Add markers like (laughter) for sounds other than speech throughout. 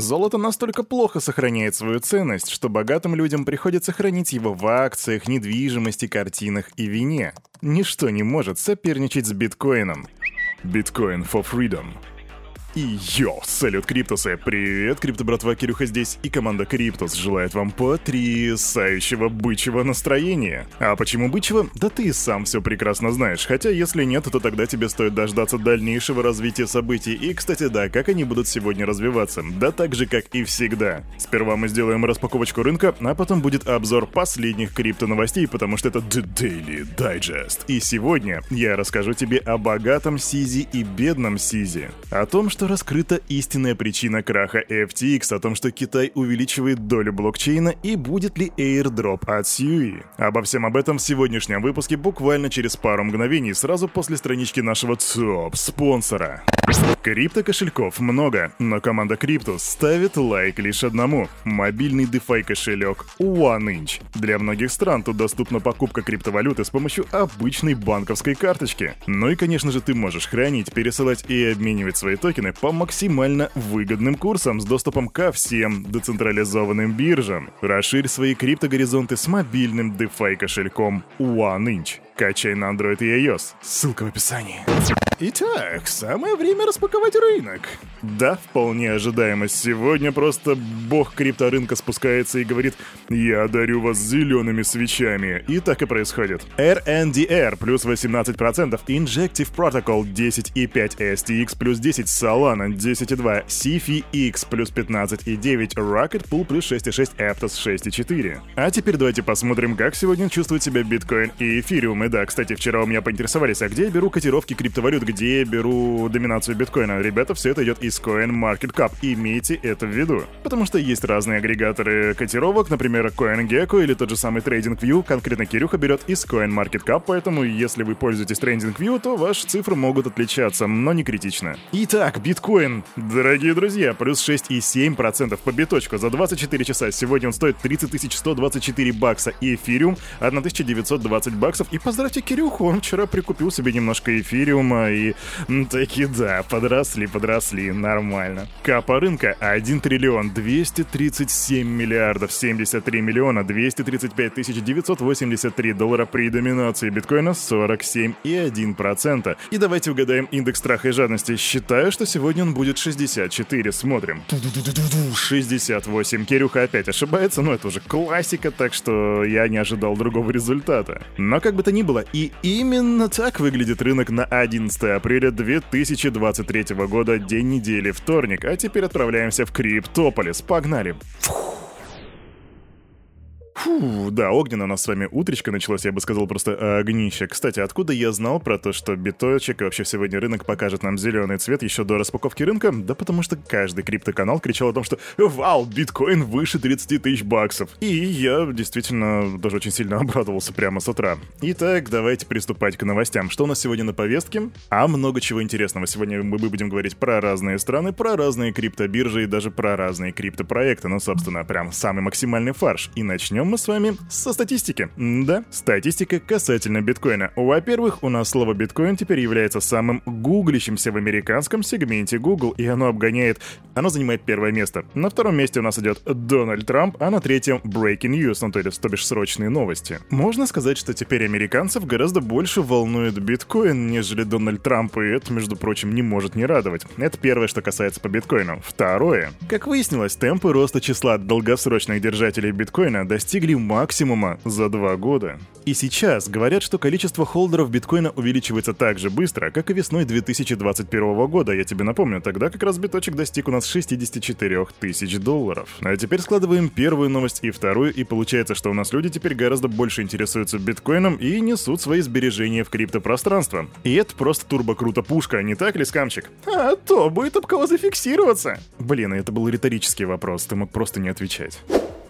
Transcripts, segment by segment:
Золото настолько плохо сохраняет свою ценность, что богатым людям приходится хранить его в акциях, недвижимости, картинах и вине. Ничто не может соперничать с биткоином. Биткоин for Freedom и йо, салют, Криптусы! Привет, Крипто братва Кирюха здесь, и команда Криптус желает вам потрясающего бычьего настроения. А почему бычьего? Да ты сам все прекрасно знаешь, хотя если нет, то тогда тебе стоит дождаться дальнейшего развития событий. И, кстати, да, как они будут сегодня развиваться? Да так же, как и всегда. Сперва мы сделаем распаковочку рынка, а потом будет обзор последних крипто новостей, потому что это The Daily Digest. И сегодня я расскажу тебе о богатом Сизи и бедном Сизи. О том, что раскрыта истинная причина краха FTX, о том, что Китай увеличивает долю блокчейна и будет ли airdrop от Сьюи. Обо всем об этом в сегодняшнем выпуске буквально через пару мгновений, сразу после странички нашего топ-спонсора. Крипто-кошельков много, но команда Cryptus ставит лайк лишь одному – мобильный DeFi кошелек OneInch. Для многих стран тут доступна покупка криптовалюты с помощью обычной банковской карточки. Ну и, конечно же, ты можешь хранить, пересылать и обменивать свои токены по максимально выгодным курсам с доступом ко всем децентрализованным биржам. Расширь свои криптогоризонты с мобильным DeFi кошельком OneInch. Качай на Android и iOS. Ссылка в описании. Итак, самое время распаковать рынок. Да, вполне ожидаемо. Сегодня просто бог крипторынка спускается и говорит «Я дарю вас зелеными свечами». И так и происходит. RNDR плюс 18%, Injective Protocol 10,5, STX плюс 10, Solana 10,2, CFX плюс 15,9, Rocket Pool плюс 6,6, Aptos 6,4. А теперь давайте посмотрим, как сегодня чувствуют себя биткоин и эфириум и да, кстати, вчера у меня поинтересовались, а где я беру котировки криптовалют, где я беру доминацию биткоина? Ребята, все это идет из CoinMarketCap, имейте это в виду. Потому что есть разные агрегаторы котировок, например, CoinGecko или тот же самый TradingView, конкретно Кирюха берет из CoinMarketCap, поэтому если вы пользуетесь TradingView, то ваши цифры могут отличаться, но не критично. Итак, биткоин, дорогие друзья, плюс 6,7% по биточку за 24 часа. Сегодня он стоит 30 124 бакса и эфириум 1920 баксов и по Поздравьте Кирюху, он вчера прикупил себе немножко эфириума и... Таки да, подросли, подросли, нормально. Капа рынка 1 триллион 237 миллиардов 73 миллиона 235 тысяч 983 доллара при доминации биткоина 47,1%. И давайте угадаем индекс страха и жадности. Считаю, что сегодня он будет 64. Смотрим. 68. Кирюха опять ошибается, но это уже классика, так что я не ожидал другого результата. Но как бы то ни было. И именно так выглядит рынок на 11 апреля 2023 года, день недели, вторник. А теперь отправляемся в Криптополис. Погнали! Фух. Фу, да, огненно у нас с вами утречка началась, я бы сказал просто огнище. Кстати, откуда я знал про то, что биточек и вообще сегодня рынок покажет нам зеленый цвет еще до распаковки рынка? Да потому что каждый криптоканал кричал о том, что «Вау, биткоин выше 30 тысяч баксов!» И я действительно даже очень сильно (laughs) обрадовался прямо с утра. Итак, давайте приступать к новостям. Что у нас сегодня на повестке? А много чего интересного. Сегодня мы будем говорить про разные страны, про разные криптобиржи и даже про разные криптопроекты. Ну, собственно, прям самый максимальный фарш. И начнем мы с вами со статистики. Да, статистика касательно биткоина. Во-первых, у нас слово биткоин теперь является самым гуглищимся в американском сегменте Google, и оно обгоняет, оно занимает первое место. На втором месте у нас идет Дональд Трамп, а на третьем Breaking News, ну то есть, то бишь срочные новости. Можно сказать, что теперь американцев гораздо больше волнует биткоин, нежели Дональд Трамп, и это, между прочим, не может не радовать. Это первое, что касается по биткоину. Второе. Как выяснилось, темпы роста числа долгосрочных держателей биткоина достигли достигли максимума за два года. И сейчас говорят, что количество холдеров биткоина увеличивается так же быстро, как и весной 2021 года. Я тебе напомню, тогда как раз биточек достиг у нас 64 тысяч долларов. А теперь складываем первую новость и вторую, и получается, что у нас люди теперь гораздо больше интересуются биткоином и несут свои сбережения в криптопространство. И это просто турбо круто пушка, не так ли, скамчик? А то будет об кого зафиксироваться. Блин, это был риторический вопрос, ты мог просто не отвечать.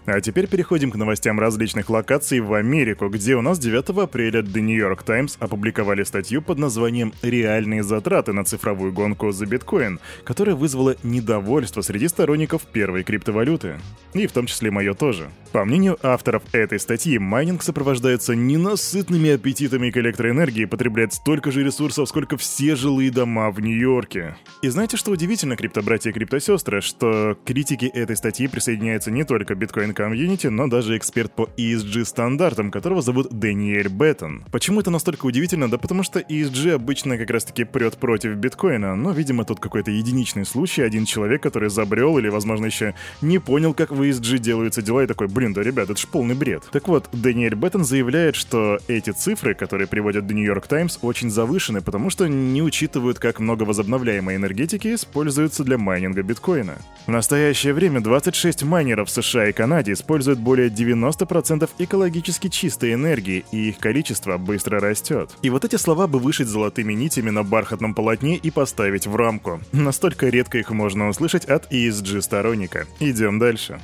А теперь переходим к новостям различных локаций в Америку, где у нас 9 апреля The New York Times опубликовали статью под названием «Реальные затраты на цифровую гонку за биткоин», которая вызвала недовольство среди сторонников первой криптовалюты. И в том числе мое тоже. По мнению авторов этой статьи, майнинг сопровождается ненасытными аппетитами к электроэнергии и потребляет столько же ресурсов, сколько все жилые дома в Нью-Йорке. И знаете, что удивительно, криптобратья и криптосестры, что критики этой статьи присоединяются не только биткоин комьюнити, но даже эксперт по ESG стандартам, которого зовут Дэниэль Беттон. Почему это настолько удивительно? Да потому что ESG обычно как раз-таки прет против биткоина, но, видимо, тут какой-то единичный случай, один человек, который забрел или, возможно, еще не понял, как в ESG делаются дела, и такой, блин, да, ребят, это ж полный бред. Так вот, Дэниэль Беттон заявляет, что эти цифры, которые приводят The New York Times, очень завышены, потому что не учитывают, как много возобновляемой энергетики используется для майнинга биткоина. В настоящее время 26 майнеров в США и Канаде Канаде используют более 90% экологически чистой энергии, и их количество быстро растет. И вот эти слова бы вышить золотыми нитями на бархатном полотне и поставить в рамку. Настолько редко их можно услышать от ESG-сторонника. Идем дальше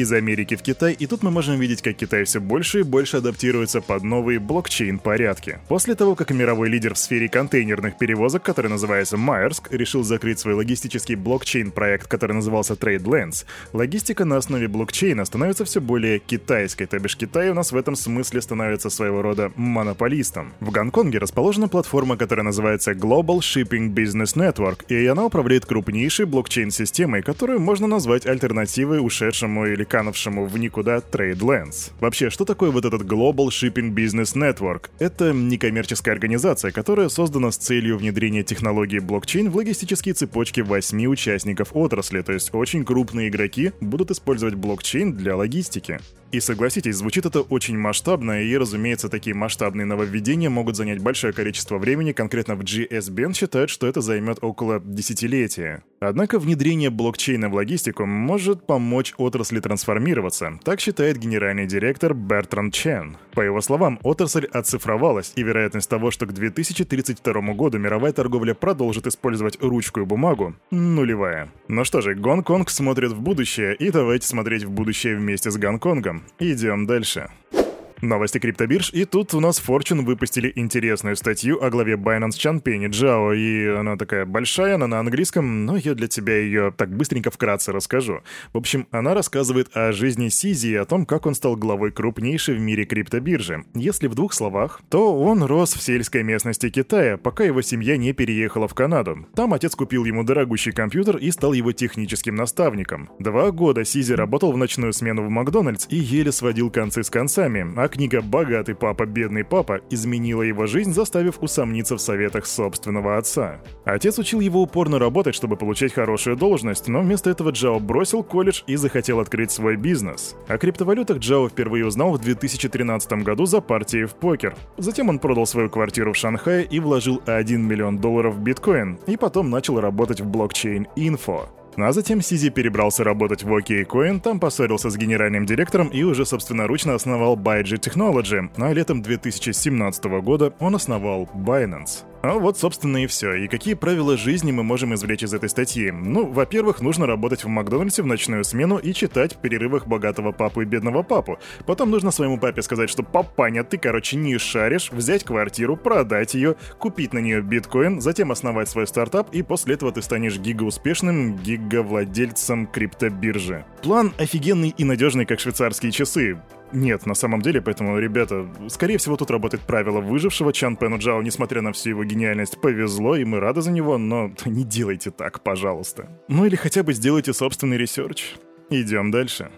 из Америки в Китай, и тут мы можем видеть, как Китай все больше и больше адаптируется под новые блокчейн-порядки. После того, как мировой лидер в сфере контейнерных перевозок, который называется Майерск, решил закрыть свой логистический блокчейн-проект, который назывался TradeLens, логистика на основе блокчейна становится все более китайской, то бишь Китай у нас в этом смысле становится своего рода монополистом. В Гонконге расположена платформа, которая называется Global Shipping Business Network, и она управляет крупнейшей блокчейн-системой, которую можно назвать альтернативой ушедшему или канувшему в никуда TradeLens. Вообще, что такое вот этот Global Shipping Business Network? Это некоммерческая организация, которая создана с целью внедрения технологии блокчейн в логистические цепочки восьми участников отрасли, то есть очень крупные игроки будут использовать блокчейн для логистики. И согласитесь, звучит это очень масштабно, и, разумеется, такие масштабные нововведения могут занять большое количество времени, конкретно в GSBN считают, что это займет около десятилетия. Однако внедрение блокчейна в логистику может помочь отрасли трансформироваться, так считает генеральный директор Бертран Чен. По его словам, отрасль оцифровалась, и вероятность того, что к 2032 году мировая торговля продолжит использовать ручку и бумагу, нулевая. Ну что же, Гонконг смотрит в будущее, и давайте смотреть в будущее вместе с Гонконгом. Идем дальше. Новости криптобирж, и тут у нас Fortune выпустили интересную статью о главе Binance Чанпени Джао, и она такая большая, она на английском, но я для тебя ее так быстренько вкратце расскажу. В общем, она рассказывает о жизни Сизи и о том, как он стал главой крупнейшей в мире криптобиржи. Если в двух словах, то он рос в сельской местности Китая, пока его семья не переехала в Канаду. Там отец купил ему дорогущий компьютер и стал его техническим наставником. Два года Сизи работал в ночную смену в Макдональдс и еле сводил концы с концами, а книга «Богатый папа, бедный папа» изменила его жизнь, заставив усомниться в советах собственного отца. Отец учил его упорно работать, чтобы получать хорошую должность, но вместо этого Джао бросил колледж и захотел открыть свой бизнес. О криптовалютах Джао впервые узнал в 2013 году за партией в покер. Затем он продал свою квартиру в Шанхае и вложил 1 миллион долларов в биткоин, и потом начал работать в блокчейн-инфо. А затем Сизи перебрался работать в OKCoin, там поссорился с генеральным директором и уже собственноручно основал Baiji Technology, а летом 2017 года он основал Binance. А вот, собственно, и все. И какие правила жизни мы можем извлечь из этой статьи? Ну, во-первых, нужно работать в Макдональдсе в ночную смену и читать в перерывах богатого папу и бедного папу. Потом нужно своему папе сказать, что папаня, ты, короче, не шаришь, взять квартиру, продать ее, купить на нее биткоин, затем основать свой стартап, и после этого ты станешь гигауспешным гиговладельцем криптобиржи. План офигенный и надежный, как швейцарские часы. Нет, на самом деле, поэтому, ребята, скорее всего, тут работает правило выжившего. Чанпену Чжао, несмотря на всю его гениальность, повезло, и мы рады за него, но (laughs) не делайте так, пожалуйста. Ну или хотя бы сделайте собственный research. Идем дальше.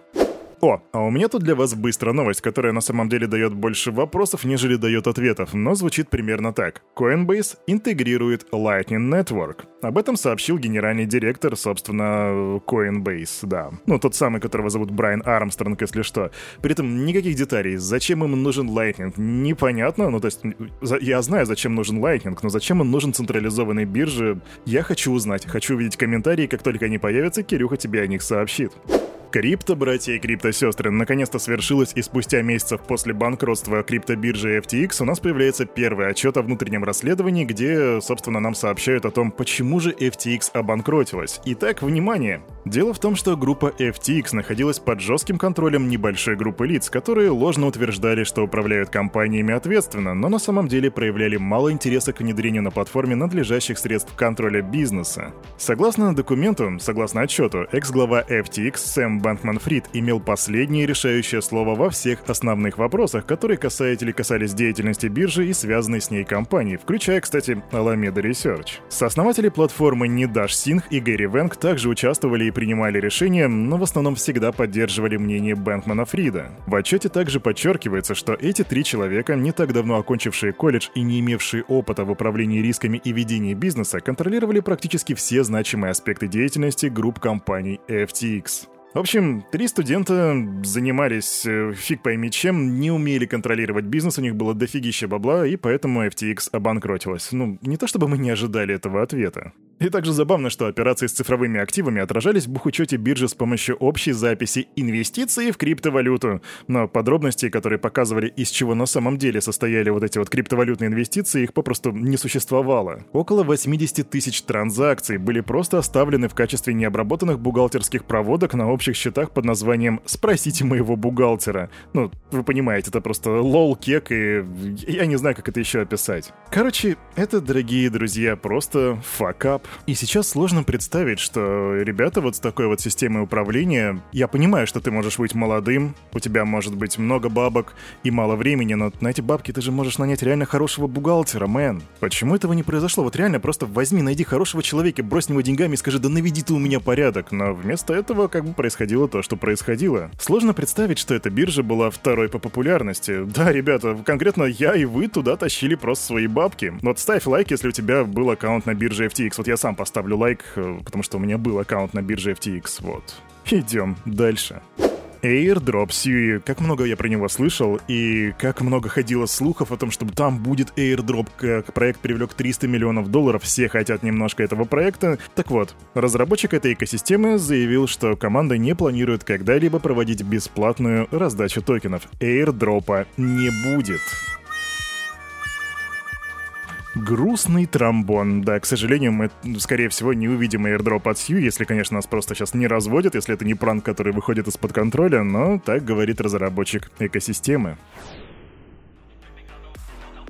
О, а у меня тут для вас быстрая новость, которая на самом деле дает больше вопросов, нежели дает ответов, но звучит примерно так. Coinbase интегрирует Lightning Network. Об этом сообщил генеральный директор, собственно, Coinbase, да. Ну, тот самый, которого зовут Брайан Армстронг, если что. При этом никаких деталей. Зачем им нужен Lightning? Непонятно. Ну, то есть, я знаю, зачем нужен Lightning, но зачем он нужен централизованной бирже, я хочу узнать. Хочу увидеть комментарии, как только они появятся, Кирюха тебе о них сообщит. Крипто-братья и крипто-сестры наконец-то свершилось, и спустя месяцев после банкротства криптобиржи FTX у нас появляется первый отчет о внутреннем расследовании, где, собственно, нам сообщают о том, почему же FTX обанкротилась. Итак, внимание! Дело в том, что группа FTX находилась под жестким контролем небольшой группы лиц, которые ложно утверждали, что управляют компаниями ответственно, но на самом деле проявляли мало интереса к внедрению на платформе надлежащих средств контроля бизнеса. Согласно документу, согласно отчету, экс-глава FTX Сэм Бэнкман Фрид имел последнее решающее слово во всех основных вопросах, которые касались или касались деятельности биржи и связанной с ней компании, включая, кстати, Alameda Research. Сооснователи платформы Нидаш Синх и Гэри Венг также участвовали и принимали решения, но в основном всегда поддерживали мнение Бэнкмана Фрида. В отчете также подчеркивается, что эти три человека, не так давно окончившие колледж и не имевшие опыта в управлении рисками и ведении бизнеса, контролировали практически все значимые аспекты деятельности групп компаний FTX. В общем, три студента занимались э, фиг пойми чем, не умели контролировать бизнес, у них было дофигища бабла, и поэтому FTX обанкротилась. Ну, не то чтобы мы не ожидали этого ответа. И также забавно, что операции с цифровыми активами отражались в бухучете биржи с помощью общей записи инвестиций в криптовалюту. Но подробностей, которые показывали, из чего на самом деле состояли вот эти вот криптовалютные инвестиции, их попросту не существовало. Около 80 тысяч транзакций были просто оставлены в качестве необработанных бухгалтерских проводок на общих счетах под названием «Спросите моего бухгалтера». Ну, вы понимаете, это просто лол-кек, и я не знаю, как это еще описать. Короче, это, дорогие друзья, просто факап. И сейчас сложно представить, что ребята вот с такой вот системой управления... Я понимаю, что ты можешь быть молодым, у тебя может быть много бабок и мало времени, но на эти бабки ты же можешь нанять реально хорошего бухгалтера, мэн. Почему этого не произошло? Вот реально просто возьми, найди хорошего человека, брось него деньгами и скажи, да наведи ты у меня порядок. Но вместо этого как бы происходило то, что происходило. Сложно представить, что эта биржа была второй по популярности. Да, ребята, конкретно я и вы туда тащили просто свои бабки. Вот ставь лайк, если у тебя был аккаунт на бирже FTX. Вот я сам поставлю лайк, э, потому что у меня был аккаунт на бирже FTX, вот. Идем дальше. Airdrop Sui. Как много я про него слышал, и как много ходило слухов о том, что там будет Airdrop, как проект привлек 300 миллионов долларов, все хотят немножко этого проекта. Так вот, разработчик этой экосистемы заявил, что команда не планирует когда-либо проводить бесплатную раздачу токенов. Airdropа не будет. Грустный тромбон. Да, к сожалению, мы, скорее всего, не увидим airdrop от Sui, если, конечно, нас просто сейчас не разводят, если это не пранк, который выходит из-под контроля, но так говорит разработчик экосистемы.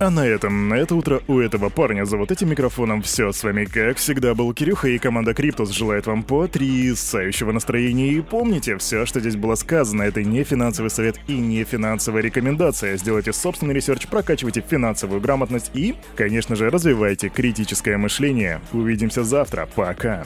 А на этом, на это утро у этого парня за вот этим микрофоном все. С вами, как всегда, был Кирюха, и команда Криптус желает вам потрясающего настроения. И помните, все, что здесь было сказано, это не финансовый совет и не финансовая рекомендация. Сделайте собственный research, прокачивайте финансовую грамотность и, конечно же, развивайте критическое мышление. Увидимся завтра. Пока.